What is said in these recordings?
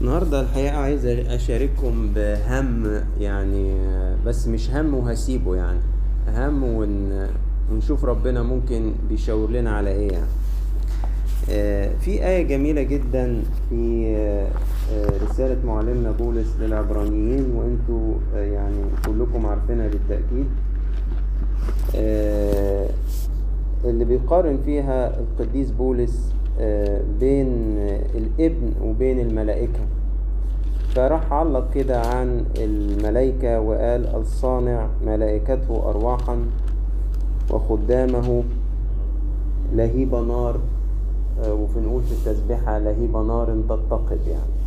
النهاردة الحقيقة عايز أشارككم بهم يعني بس مش هم وهسيبه يعني هم ون... ونشوف ربنا ممكن بيشاور لنا على إيه يعني. آه، في آية جميلة جدا في آه، آه، رسالة معلمنا بولس للعبرانيين وأنتوا يعني كلكم عارفينها بالتأكيد. اللي بيقارن فيها القديس بولس بين الابن وبين الملائكة. فراح علق كده عن الملائكة وقال ألصانع ملائكته أرواحا وخدامه لهيب نار آه، وفي نقول في التسبيحة لهيب نار تتقد يعني.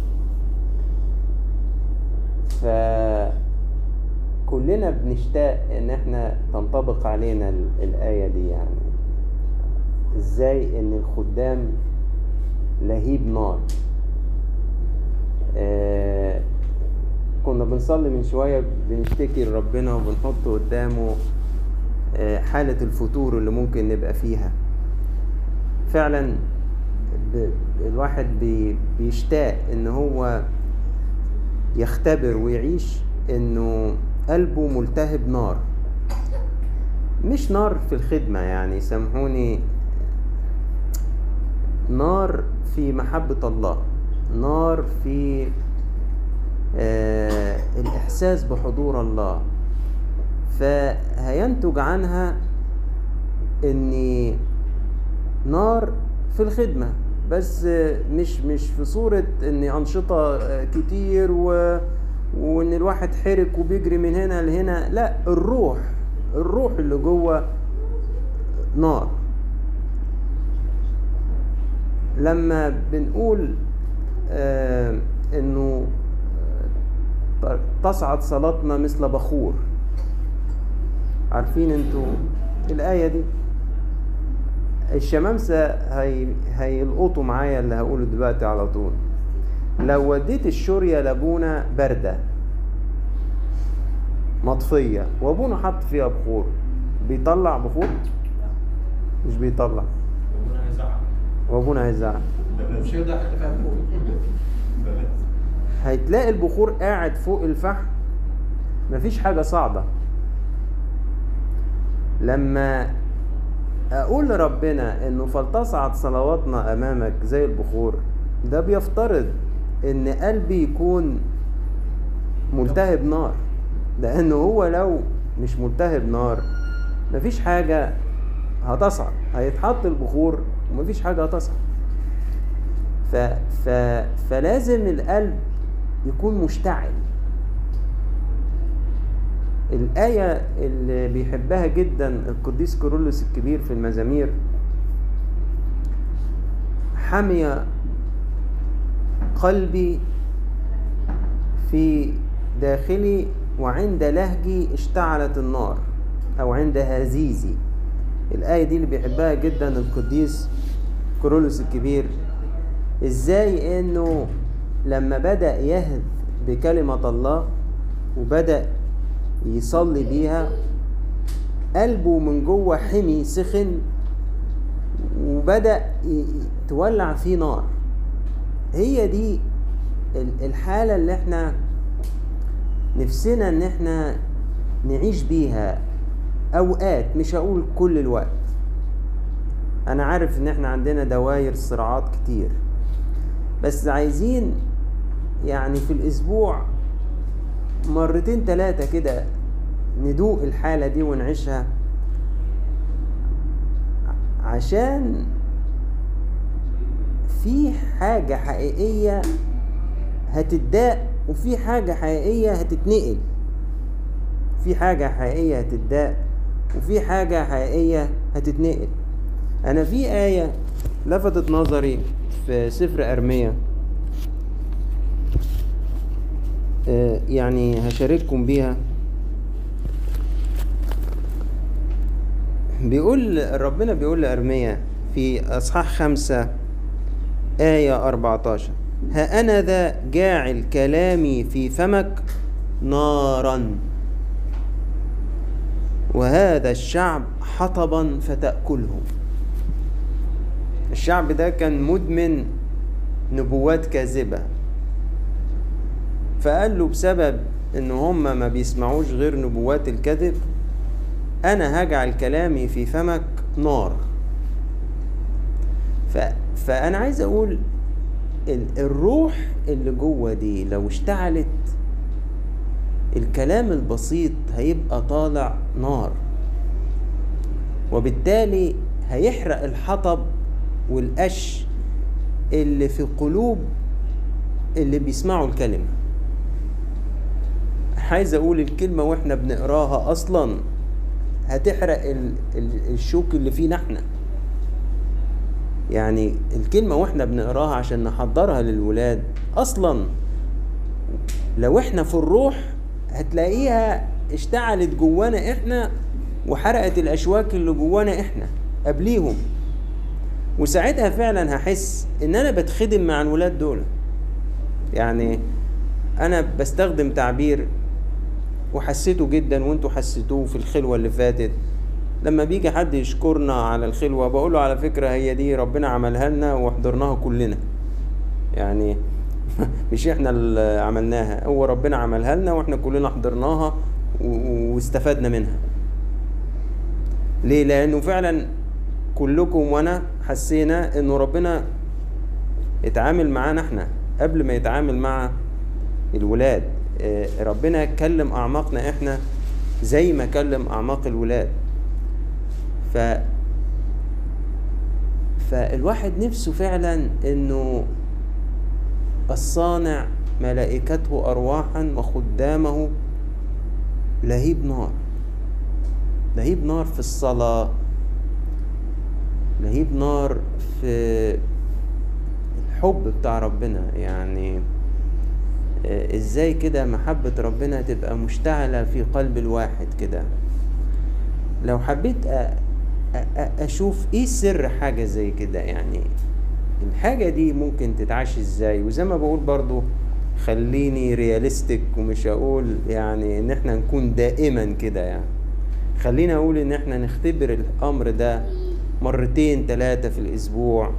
فكلنا بنشتاق إن إحنا تنطبق علينا ال- الآية دي يعني. إزاي ان الخدام لهيب نار. آه كنا بنصلي من شوية بنشتكي لربنا وبنحط قدامه آه حالة الفتور اللي ممكن نبقى فيها. فعلا الواحد بي بيشتاق ان هو يختبر ويعيش انه قلبه ملتهب نار. مش نار في الخدمة يعني سامحوني نار في محبة الله نار في آه الإحساس بحضور الله. فهينتج عنها إني نار في الخدمة بس مش مش في صورة إن أنشطة آه، كتير و وإن الواحد حرك وبيجري من هنا لهنا لا الروح الروح اللي جوه نار. لما بنقول آه إنه آه، تصعد صلاتنا مثل بخور. عارفين أنتوا الآية دي؟ الشمامسة هي هيلقطوا معايا اللي هقوله دلوقتي على طول. لو وديت الشورية لأبونا باردة مطفية وأبونا حط فيها بخور بيطلع بخور؟ مش بيطلع. وابونا هيزعل مش هيقدر حتى فيها فوق. هتلاقي البخور قاعد فوق الفحم. مفيش حاجة صاعدة. لما أقول لربنا إنه فلتصعد صلواتنا أمامك زي البخور ده بيفترض إن قلبي يكون ملتهب نار. لأنه هو لو مش ملتهب نار مفيش حاجة هتصعد. هيتحط البخور ومفيش حاجة هتصعد ف... ف... فلازم القلب يكون مشتعل. الآية اللي بيحبها جدا القديس كيرلس الكبير في المزامير حمي قلبي في داخلي وعند لهجي اشتعلت النار أو عند هزيزي. الآية دي اللي بيحبها جدا القديس كيرلس الكبير. إزاي؟ إنه لما بدأ يهد بكلمة الله وبدأ يصلي بيها قلبه من جوه حمي سخن وبدأ تولع فيه نار. هي دي ال- الحالة اللي إحنا نفسنا إن إحنا نعيش بيها. أوقات مش هقول كل الوقت. أنا عارف إن إحنا عندنا دواير صراعات كتير. بس عايزين يعني في الأسبوع مرتين تلاتة كده ندوق الحالة دي ونعيشها عشان في حاجة حقيقية هتتضاق وفي حاجة حقيقية هتتنقل. في حاجة حقيقية هتتضاق وفي حاجة حقيقية هتتنقل. أنا في آية لفتت نظري في سفر أرمية آه، يعني هشارككم بيها. بيقول ربنا بيقول لأرمية في أصحاح خمسة آية 14 ها أنا ذا جاعل كلامي في فمك نارا. وهذا الشعب حطبا فتأكله. الشعب ده كان مدمن نبوات كاذبة. فقال له بسبب إن هم ما بيسمعوش غير نبوات الكذب أنا هجعل كلامي في فمك نار. ف... فأنا عايز أقول ال... الروح اللي جوه دي لو اشتعلت الكلام البسيط هيبقى طالع نار وبالتالي هيحرق الحطب والقش اللي في قلوب اللي بيسمعوا الكلمة. عايز أقول الكلمة وإحنا بنقراها أصلا هتحرق ال... ال... الشوك اللي فينا إحنا. يعني الكلمة وإحنا بنقراها عشان نحضرها للولاد أصلا لو إحنا في الروح هتلاقيها اشتعلت جوانا إحنا وحرقت الاشواك اللي جوانا إحنا قبليهم. وساعتها فعلا هحس إن أنا بتخدم مع الولاد دول. يعني أنا بستخدم تعبير وحسيته جدا وأنتوا حسيتوه في الخلوة اللي فاتت. لما بيجي حد يشكرنا على الخلوة بقول له على فكرة هي دي ربنا عملها لنا وحضرناها كلنا. يعني مش إحنا اللي عملناها هو ربنا عملها لنا وإحنا كلنا حضرناها واستفدنا منها. ليه؟ لأنه فعلا كلكم وأنا حسينا إنه ربنا اتعامل معانا إحنا. قبل ما يتعامل مع الولاد ربنا كلم أعماقنا إحنا زي ما كلم أعماق الولاد. ف فالواحد نفسه فعلا إنه الصانع ملائكته ارواحا وخدامه لهيب نار. لهيب نار في الصلاة. لهيب نار في الحب بتاع ربنا. يعني إزاي كده محبة ربنا تبقى مشتعلة في قلب الواحد كده؟ لو حبيت أشوف إيه سر حاجة زي كده؟ يعني الحاجة دي ممكن تتعاش إزاي؟ وزي ما بقول برضو خليني رياليستيك ومش هقول يعني إن إحنا نكون دائما كده يعني. خلينا أقول إن إحنا نختبر الأمر ده مرتين ثلاثة في الأسبوع.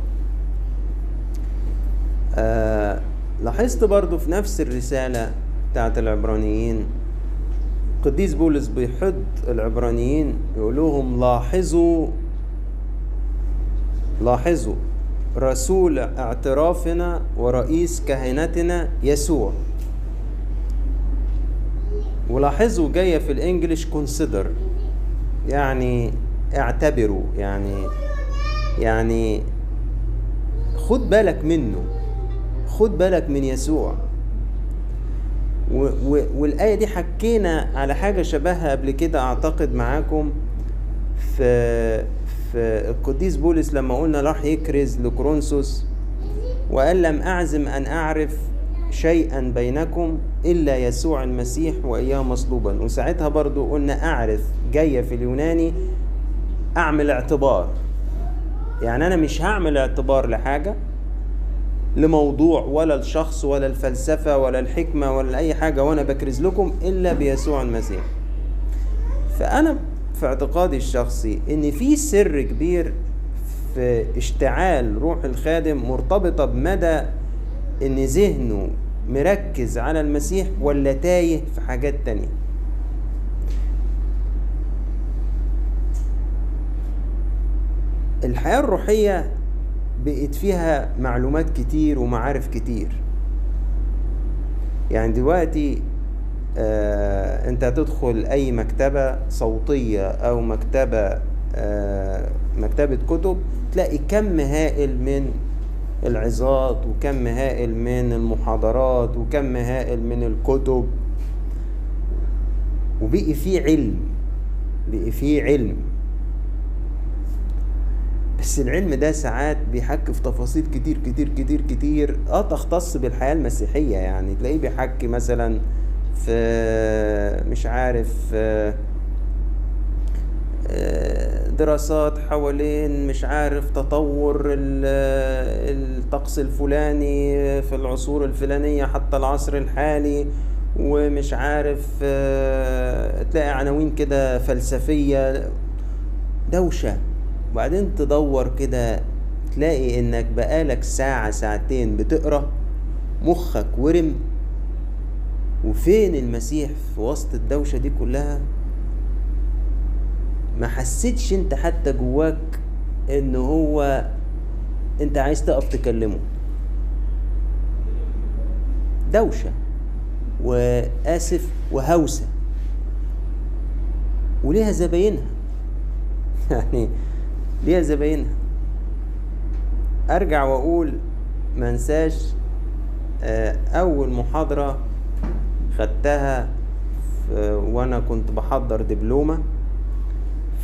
آه لاحظت برضو في نفس الرسالة بتاعت العبرانيين قديس بولس بيحض العبرانيين يقول لهم لاحظوا لاحظوا رسول اعترافنا ورئيس كهنتنا يسوع. ولاحظوا جاية في الإنجليش consider يعني اعتبروا يعني يعني خد بالك منه خد بالك من يسوع. والآية دي حكينا على حاجة شبهها قبل كده أعتقد معاكم في القديس بولس لما قلنا راح يكرز لكرونسوس وقال لم أعزم أن أعرف شيئا بينكم إلا يسوع المسيح وإياه مصلوبا. وساعتها برضو قلنا أعرف جاية في اليوناني أعمل اعتبار. يعني أنا مش هعمل اعتبار لحاجة لموضوع ولا الشخص ولا الفلسفة ولا الحكمة ولا أي حاجة وأنا بكرز لكم إلا بيسوع المسيح. فأنا في اعتقادي الشخصي إن في سر كبير في اشتعال روح الخادم مرتبطة بمدى إن ذهنه مركز على المسيح ولا تايه في حاجات تانية. الحياة الروحية بقت فيها معلومات كتير ومعارف كتير. يعني دلوقتي انت هتدخل اي مكتبة صوتية أو مكتبة آه مكتبة كتب تلاقي كم هائل من العظات وكم هائل من المحاضرات وكم هائل من الكتب. وبقي فيه علم بقي فيه علم. بس العلم ده ساعات بيحكي في تفاصيل كتير كتير كتير كتير. آه تختص بالحياة المسيحية يعني تلاقيه بيحكي مثلا في مش عارف دراسات حوالين مش عارف تطور الطقس الفلاني في العصور الفلانية حتى العصر الحالي ومش عارف تلاقي عناوين كده فلسفية دوشة. وبعدين تدور كده تلاقي إنك بقالك ساعة ساعتين بتقرأ مخك ورم. وفين المسيح في وسط الدوشة دي كلها؟ ما حسيتش انت حتى جواك ان هو انت عايز تقف تكلمه. دوشة وآسف وهوسة. وليها زباينها. يعني ليها زباينها. أرجع وأقول ما انساش آه، أول محاضرة خدتها وأنا كنت بحضر دبلومة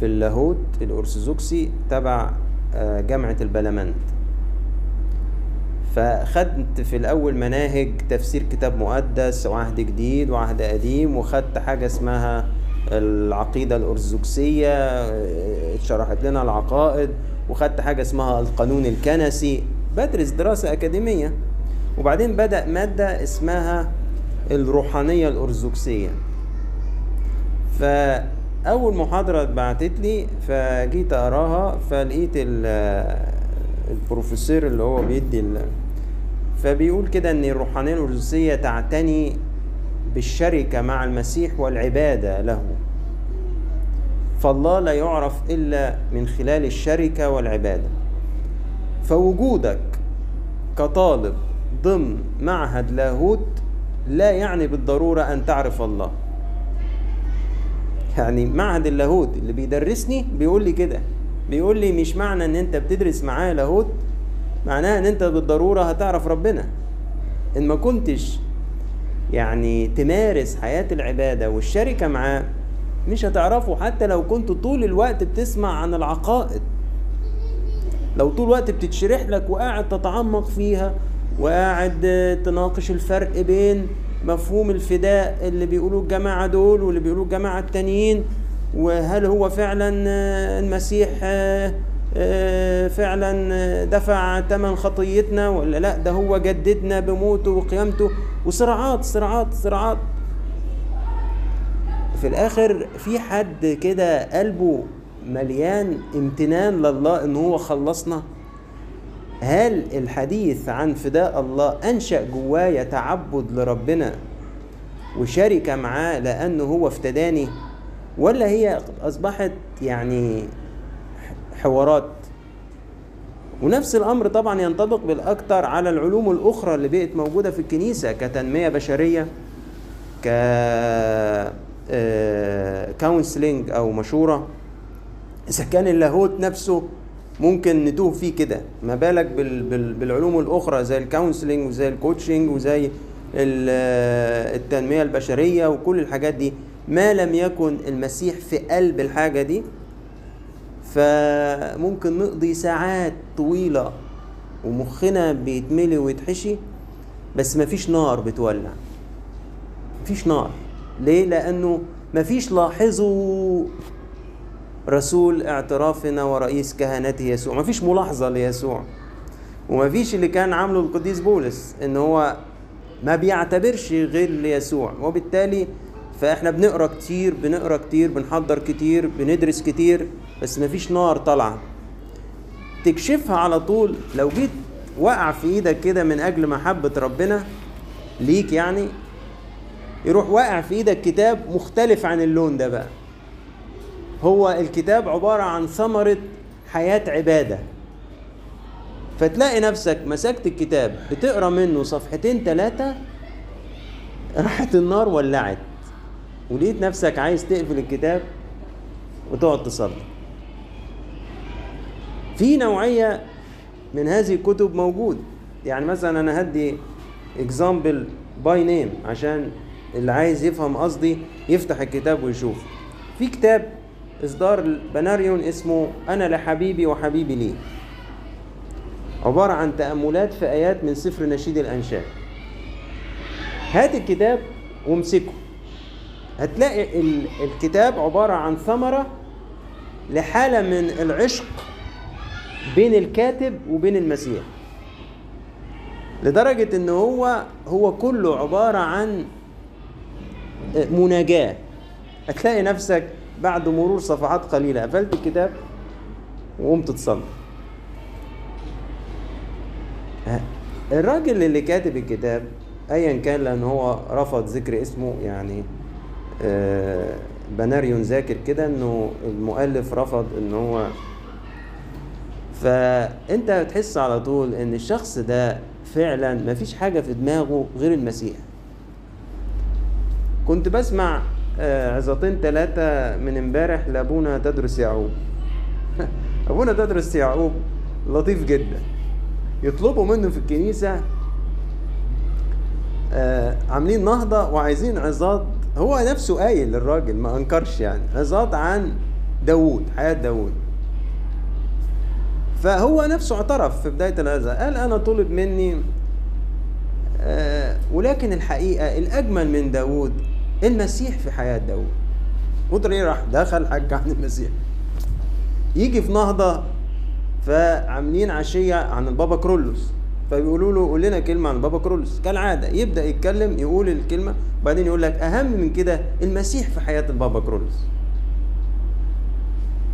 في اللاهوت الأرثوذكسي تبع آه، جامعة البلمنت. فخدت في الأول مناهج تفسير كتاب مقدس وعهد جديد وعهد قديم وخدت حاجة اسمها العقيدة الأرثوذكسية آه، اتشرحت لنا العقائد وخدت حاجة اسمها القانون الكنسي. بدرس دراسة أكاديمية. وبعدين بدأ مادة اسمها الروحانية الارثوذكسيه فأول محاضرة اتبعتت لي فجيت أقراها فلقيت ال- البروفيسور اللي هو بيدي. فبيقول كده إن الروحانية الارثوذكسيه تعتني بالشركة مع المسيح والعبادة له فالله لا يعرف إلا من خلال الشركة والعبادة فوجودك كطالب ضمن معهد لاهوت لا يعني بالضرورة أن تعرف الله. يعني معهد اللاهوت اللي بيدرسني بيقول لي كده. بيقول لي مش معنى إن أنت بتدرس معاه لاهوت معناها إن أنت بالضرورة هتعرف ربنا. إن ما كنتش يعني تمارس حياة العبادة والشركة معاه مش هتعرفه حتى لو كنت طول الوقت بتسمع عن العقائد. لو طول الوقت بتتشرح لك وقاعد تتعمق فيها وقاعد تناقش الفرق بين مفهوم الفداء اللي بيقولوه الجماعة دول واللي بيقولوه الجماعة التانيين وهل هو فعلا آه، المسيح آه، آه، فعلا دفع ثمن خطيتنا ولا لا؟ ده هو جددنا بموته وقيامته. وصراعات صراعات صراعات. في الآخر في حد كده قلبه مليان امتنان لله إن هو خلصنا؟ هل الحديث عن فداء الله أنشأ جوايا تعبد لربنا وشركه معاه لأنه هو افتداني؟ ولا هي أصبحت يعني حوارات؟ ونفس الأمر طبعا ينطبق بالأكثر على العلوم الأخرى اللي بقت موجودة في الكنيسة كتنمية بشرية ك counseling أو مشورة. إذا كان اللاهوت نفسه ممكن نتوه فيه كده. ما بالك بال بال بالعلوم الأخرى زي ال counseling وزي ال coaching وزي ال- التنمية البشرية وكل الحاجات دي. ما لم يكن المسيح في قلب الحاجة دي فممكن نقضي ساعات طويلة ومخنا بيتملي ويتحشي بس مفيش نار بتولع. مفيش نار. ليه؟ لأنه مفيش لاحظوا رسول اعترافنا ورئيس كهنته يسوع. مفيش ملاحظة ليسوع. ومفيش اللي كان عامله القديس بولس إن هو ما بيعتبرش غير ليسوع. وبالتالي فإحنا بنقرأ كتير بنقرأ كتير بنحضر كتير بندرس كتير بس مفيش نار طالعة. تكشفها على طول لو جيت وقع في إيدك كده من أجل محبة ربنا ليك يعني يروح واقع في إيدك كتاب مختلف عن اللون ده بقى. هو الكتاب عبارة عن ثمرة حياة عبادة. فتلاقي نفسك مسكت الكتاب بتقرأ منه صفحتين ثلاثة راحت النار ولعت. ولقيت نفسك عايز تقفل الكتاب وتقعد تصلي. في نوعية من هذه الكتب موجود. يعني مثلا أنا هدي example by name عشان اللي عايز يفهم قصدي يفتح الكتاب ويشوف. في كتاب إصدار بناريون اسمه أنا لحبيبي وحبيبي لي. عبارة عن تأملات في آيات من سفر نشيد الأنشاد هات الكتاب وامسكه. هتلاقي ال- الكتاب عبارة عن ثمرة لحالة من العشق بين الكاتب وبين المسيح. لدرجة إن هو هو كله عبارة عن مناجاة. هتلاقي نفسك بعد مرور صفحات قليلة. قفلت الكتاب وقمت تصلي الراجل اللي كاتب الكتاب ايا كان لأن هو رفض ذكر اسمه يعني آه، بناريون ذاكر كده إنه المؤلف رفض إن هو فأنت بتحس على طول إن الشخص ده فعلا مفيش حاجة في دماغه غير المسيح. كنت بسمع عظتين ثلاثة من امبارح لأبونا تدرس يعقوب. أبونا تدرس يعقوب لطيف جدا. يطلبوا منه في الكنيسة آه، عاملين نهضة وعايزين عظات. هو نفسه قايل للراجل ما أنكرش يعني عظات عن داوود حياة داوود. فهو نفسه اعترف في بداية العظة قال أنا طلب مني آه، ولكن الحقيقة الأجمل من داوود المسيح في حياة داوود. ودري راح دخل حج عن المسيح. يجي في نهضة فعاملين عشية عن البابا كرولوس. فبيقولوا له قول لنا كلمة عن البابا كرولوس. كالعادة يبدأ يتكلم يقول الكلمة وبعدين يقول لك أهم من كده المسيح في حياة البابا كرولوس.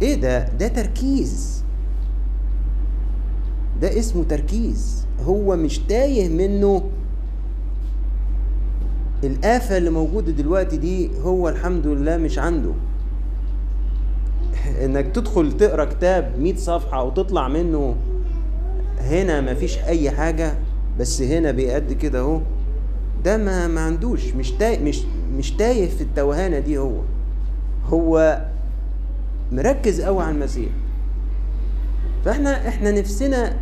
إيه ده؟ ده تركيز. ده اسمه تركيز. هو مش تايه منه الآفة اللي موجودة دلوقتي دي هو الحمد لله مش عنده. إنك تدخل تقرأ كتاب 100 صفحة وتطلع منه هنا مفيش أي حاجة بس هنا بيقد كده أهو. ده ما ما عندوش مش تايه مش مش تايه في التوهانة دي هو. هو مركز قوي على المسيح. فإحنا إحنا نفسنا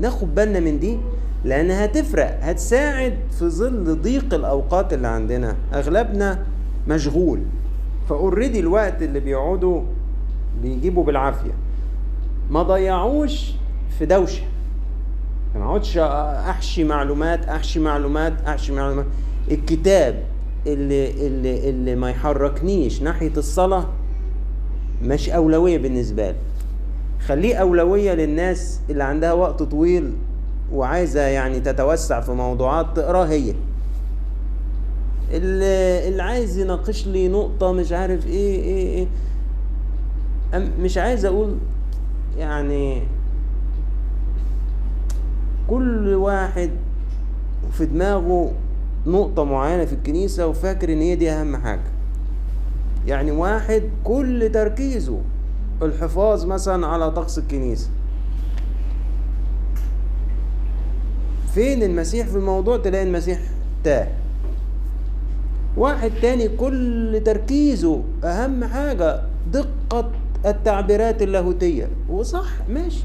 ناخد بالنا من دي. لأنها هتفرق هتساعد في ظل ضيق الأوقات اللي عندنا. أغلبنا مشغول. فأوريدي الوقت اللي بيقعدوا بيجيبوا بالعافية. ما ضيعوش في دوشة. ما اقعدش أحشي معلومات أحشي معلومات أحشي معلومات. الكتاب اللي اللي اللي ما يحركنيش ناحية الصلاة مش أولوية بالنسبة لي. خليه أولوية للناس اللي عندها وقت طويل وعايزة يعني تتوسع في موضوعات تقراها هي اللي, اللي عايز يناقش لي نقطة مش عارف إيه إيه إيه. مش عايز أقول يعني كل واحد في دماغه نقطة معينة في الكنيسة وفاكر إن هي دي أهم حاجة. يعني واحد كل تركيزه الحفاظ مثلا على طقس الكنيسة. فين المسيح في الموضوع؟ تلاقي المسيح تاه واحد تاني كل تركيزه أهم حاجة دقة التعبيرات اللاهوتية. وصح ماشي.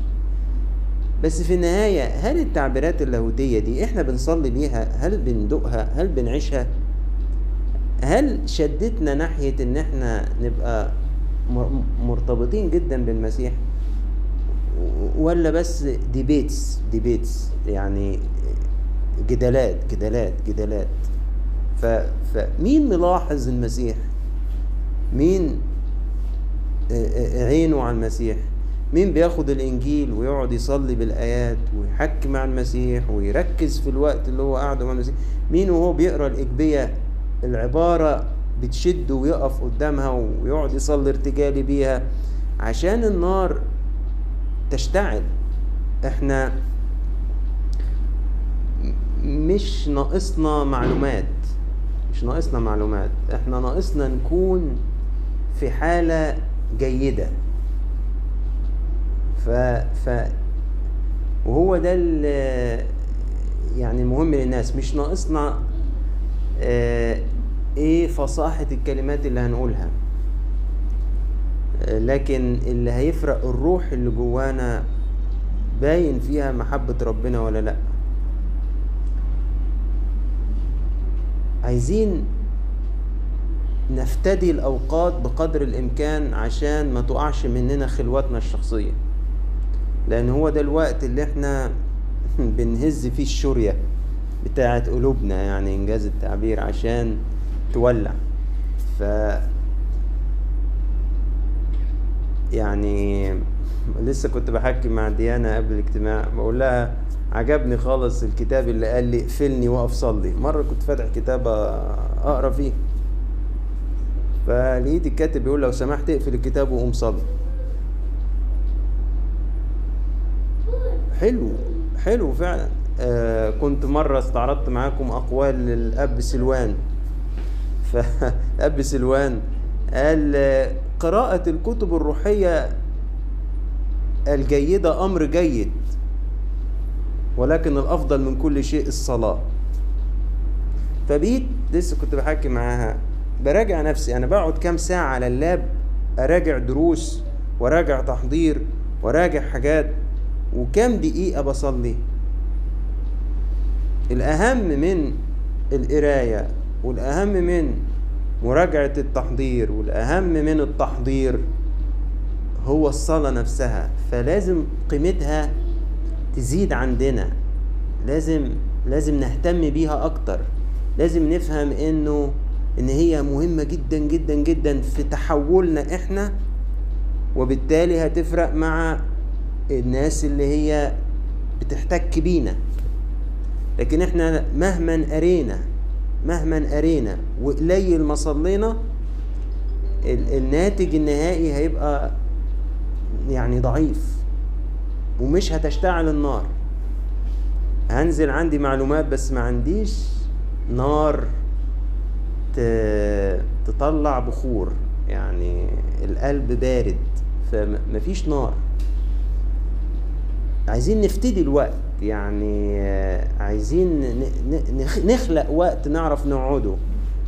بس في النهاية هل التعبيرات اللاهوتية دي إحنا بنصلي بيها؟ هل بندقها؟ هل بنعيشها؟ هل شدتنا ناحية إن إحنا نبقى مر- مرتبطين جدا بالمسيح؟ ولا بس debates debates يعني جدالات جدالات جدالات. فمين ملاحظ المسيح؟ مين عينه على المسيح؟ مين بياخد الإنجيل ويقعد يصلي بالآيات ويحكي مع المسيح ويركز في الوقت اللي هو قاعدة مع المسيح؟ مين وهو بيقرأ الإجبية؟ العبارة بتشده ويقف قدامها ويقعد يصلي ارتجالي بيها عشان النار تشتعل. إحنا مش ناقصنا معلومات مش ناقصنا معلومات. إحنا ناقصنا نكون في حالة جيدة. ف ف وهو ده يعني المهم للناس. مش ناقصنا آه، إيه فصاحة الكلمات اللي هنقولها. لكن اللي هيفرق الروح اللي جوانا باين فيها محبة ربنا ولا لأ. عايزين نفتدي الأوقات بقدر الإمكان عشان ما تقعش مننا خلواتنا الشخصية. لأن هو ده الوقت اللي إحنا بنهز فيه الشورية بتاعت قلوبنا يعني إنجاز التعبير عشان تولع. ف يعني لسه كنت بحكي مع ديانا قبل الاجتماع بقول لها عجبني خالص الكتاب اللي قال لي اقفلني واقف صلي. مرة كنت فاتح كتاب أقرأ فيه. فلقيت الكاتب بيقول لو سمحت اقفل الكتاب وقوم صلي. حلو حلو فعلا. آه كنت مرة استعرضت معاكم أقوال الأب سلوان. فأب سلوان قال قراءة الكتب الروحية الجيدة أمر جيد ولكن الأفضل من كل شيء الصلاة. فبقيت لسه كنت بحكي معاها براجع نفسي أنا بقعد كام ساعة على اللاب أراجع دروس وراجع تحضير وراجع حاجات وكام دقيقة بصلي. الأهم من القراية والأهم من مراجعة التحضير والأهم من التحضير هو الصلاة نفسها فلازم قيمتها تزيد عندنا. لازم لازم نهتم بيها أكتر. لازم نفهم إنه إن هي مهمة جدا جدا جدا في تحولنا إحنا وبالتالي هتفرق مع الناس اللي هي بتحتك بينا. لكن إحنا مهما قرينا مهما قرينا وقليل ما صلينا ال- الناتج النهائي هيبقى يعني ضعيف ومش هتشتعل النار. هنزل عندي معلومات بس ما عنديش نار تطلع بخور. يعني القلب بارد فمفيش نار. عايزين نفتدي الوقت. يعني آه، عايزين نخلق وقت نعرف نقعده.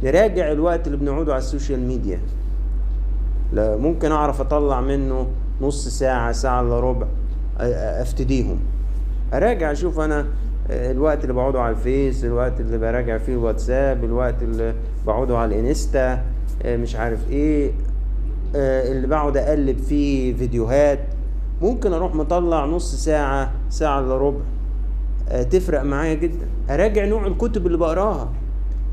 نراجع الوقت اللي بنقعده على ال social media. لا ممكن أعرف أطلع منه نص ساعة ساعة إلا ربع أفتديهم. أراجع أشوف أنا آه، الوقت اللي بقعده على الفيس الوقت اللي براجع فيه الواتساب الوقت اللي بقعده على الإنستا آه، مش عارف إيه اللي بقعد أقلب فيه فيديوهات. ممكن أروح مطلع نص ساعة ساعة إلا ربع. تفرق معايا جدا. أراجع نوع الكتب اللي بقراها.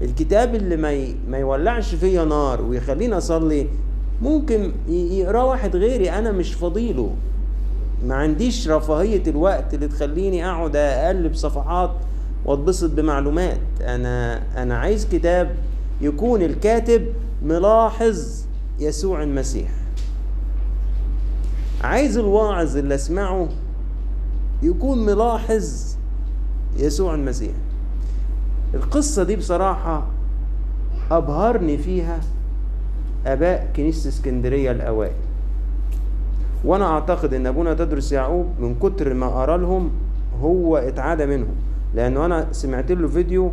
الكتاب اللي ما. ما يولعش فيا نار ويخليني أصلي ممكن يقراه واحد غيري أنا مش فضيله ما عنديش رفاهية الوقت اللي تخليني أقعد أقلب صفحات وأتبسط بمعلومات. أنا أنا عايز كتاب يكون الكاتب ملاحظ يسوع المسيح. عايز الواعظ اللي أسمعه يكون ملاحظ يسوع المسيح. القصة دي بصراحة أبهرني فيها آباء كنيسة اسكندرية الأوائل. وأنا أعتقد إن أبونا تدرس يعقوب من كتر ما قرا لهم هو اتعادى منهم. لأنه أنا سمعت له فيديو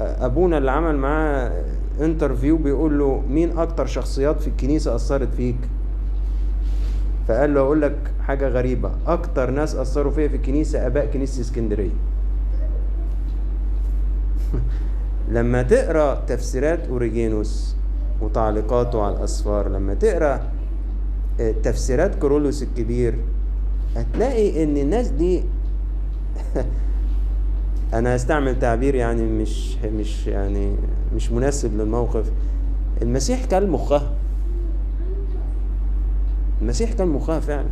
أبونا اللي عمل معاه انترفيو بيقول له مين أكتر شخصيات في الكنيسة أثرت فيك؟ فقال له أقول لك حاجة غريبة أكتر ناس أثروا فيا في الكنيسة آباء كنيسة اسكندرية. لما تقرأ تفسيرات أوريجينوس وتعليقاته على الأسفار لما تقرأ آه، تفسيرات كورولوس الكبير هتلاقي إن الناس دي أنا هستعمل تعبير يعني مش مش يعني مش مناسب للموقف. المسيح كان مخها. المسيح كان مخها فعلا.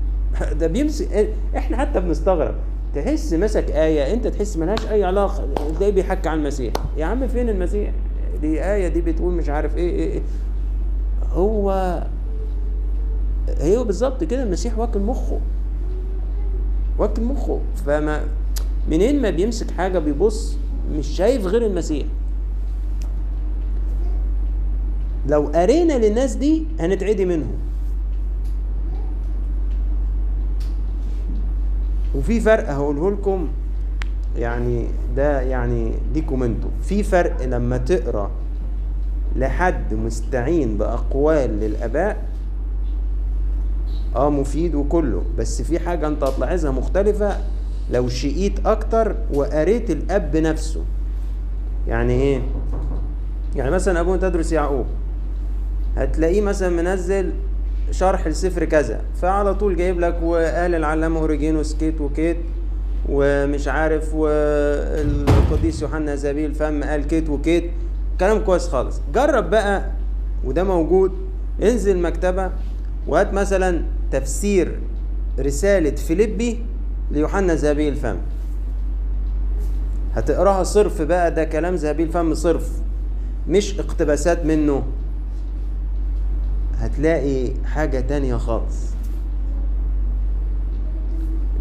ده بيمسك إحنا حتى بنستغرب. تحس مسك آية أنت تحس ملهاش أي علاقة. ده بيحكي عن المسيح. يا عم فين المسيح؟ دي آية دي بتقول مش عارف إيه إيه, إيه. هو هو بالظبط كده المسيح واكل مخه. واكل مخه. فما منين ما بيمسك حاجة بيبص مش شايف غير المسيح. لو قرينا للناس دي هنتعدي منهم. وفي فرق هقوله لكم يعني ده يعني ليكم أنتوا. في فرق لما تقرأ لحد مستعين بأقوال للآباء آه مفيد وكله. بس في حاجة أنت هتلاحظها مختلفة لو شقيت أكتر وقريت الآب نفسه يعني إيه؟ يعني مثلا ابونا تدرس يعقوب. هتلاقيه مثلا منزل شرح لسفر كذا. فعلى طول جايب لك وقال العلامة اوريجينوس كيت وكيت ومش عارف والقديس يوحنا زابيل فم قال كيت وكيت. كلام كويس خالص. جرب بقى وده موجود. انزل مكتبة وهات مثلا تفسير رسالة فيليبي ليوحنا زابيل فم. هتقراها صرف بقى ده كلام زابيل فم صرف مش اقتباسات منه. هتلاقي حاجة تانية خالص.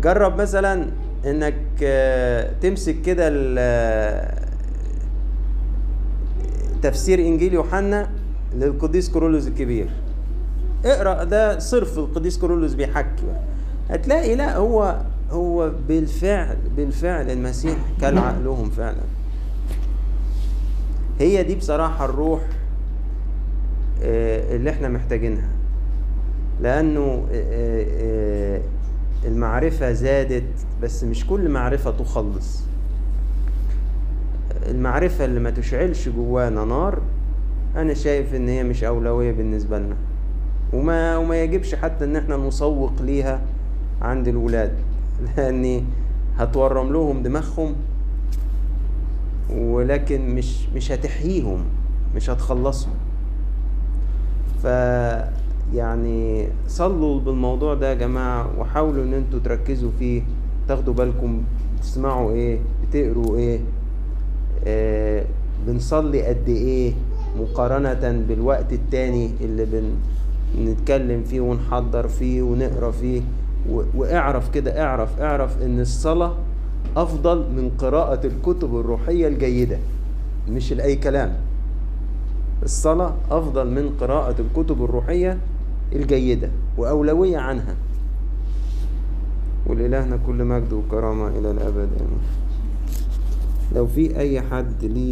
جرب مثلا إنك آه، تمسك كده ال- تفسير إنجيل يوحنا للقديس كورولوس الكبير. اقرأ ده صرف القديس كورولوس بيحكي هتلاقي لا هو هو بالفعل بالفعل المسيح كان عقلهم فعلا. هي دي بصراحة الروح آه، اللي إحنا محتاجينها. لأنه آه، آه، المعرفة زادت بس مش كل معرفة تخلص. المعرفة اللي ما تشعلش جوانا نار أنا شايف إن هي مش أولوية بالنسبة لنا. وما وما يجبش حتى إن إحنا نسوق ليها عند الولاد. لأن هتورم لهم دماغهم ولكن مش مش هتحييهم مش هتخلصهم. ف يعني صلوا بالموضوع ده يا جماعة وحاولوا إن أنتوا تركزوا فيه تاخدوا بالكم تسمعوا إيه بتقروا إيه آه بنصلي قد إيه مقارنة بالوقت التاني اللي بن نتكلم فيه ونحضر فيه ونقرأ فيه. واعرف كده اعرف اعرف إن الصلاة أفضل من قراءة الكتب الروحية الجيدة مش لأي كلام. الصلاة أفضل من قراءة الكتب الروحية الجيدة وأولوية عنها. ولإلهنا كل مجد وكرامة إلى الأبد. لو في أي حد ليه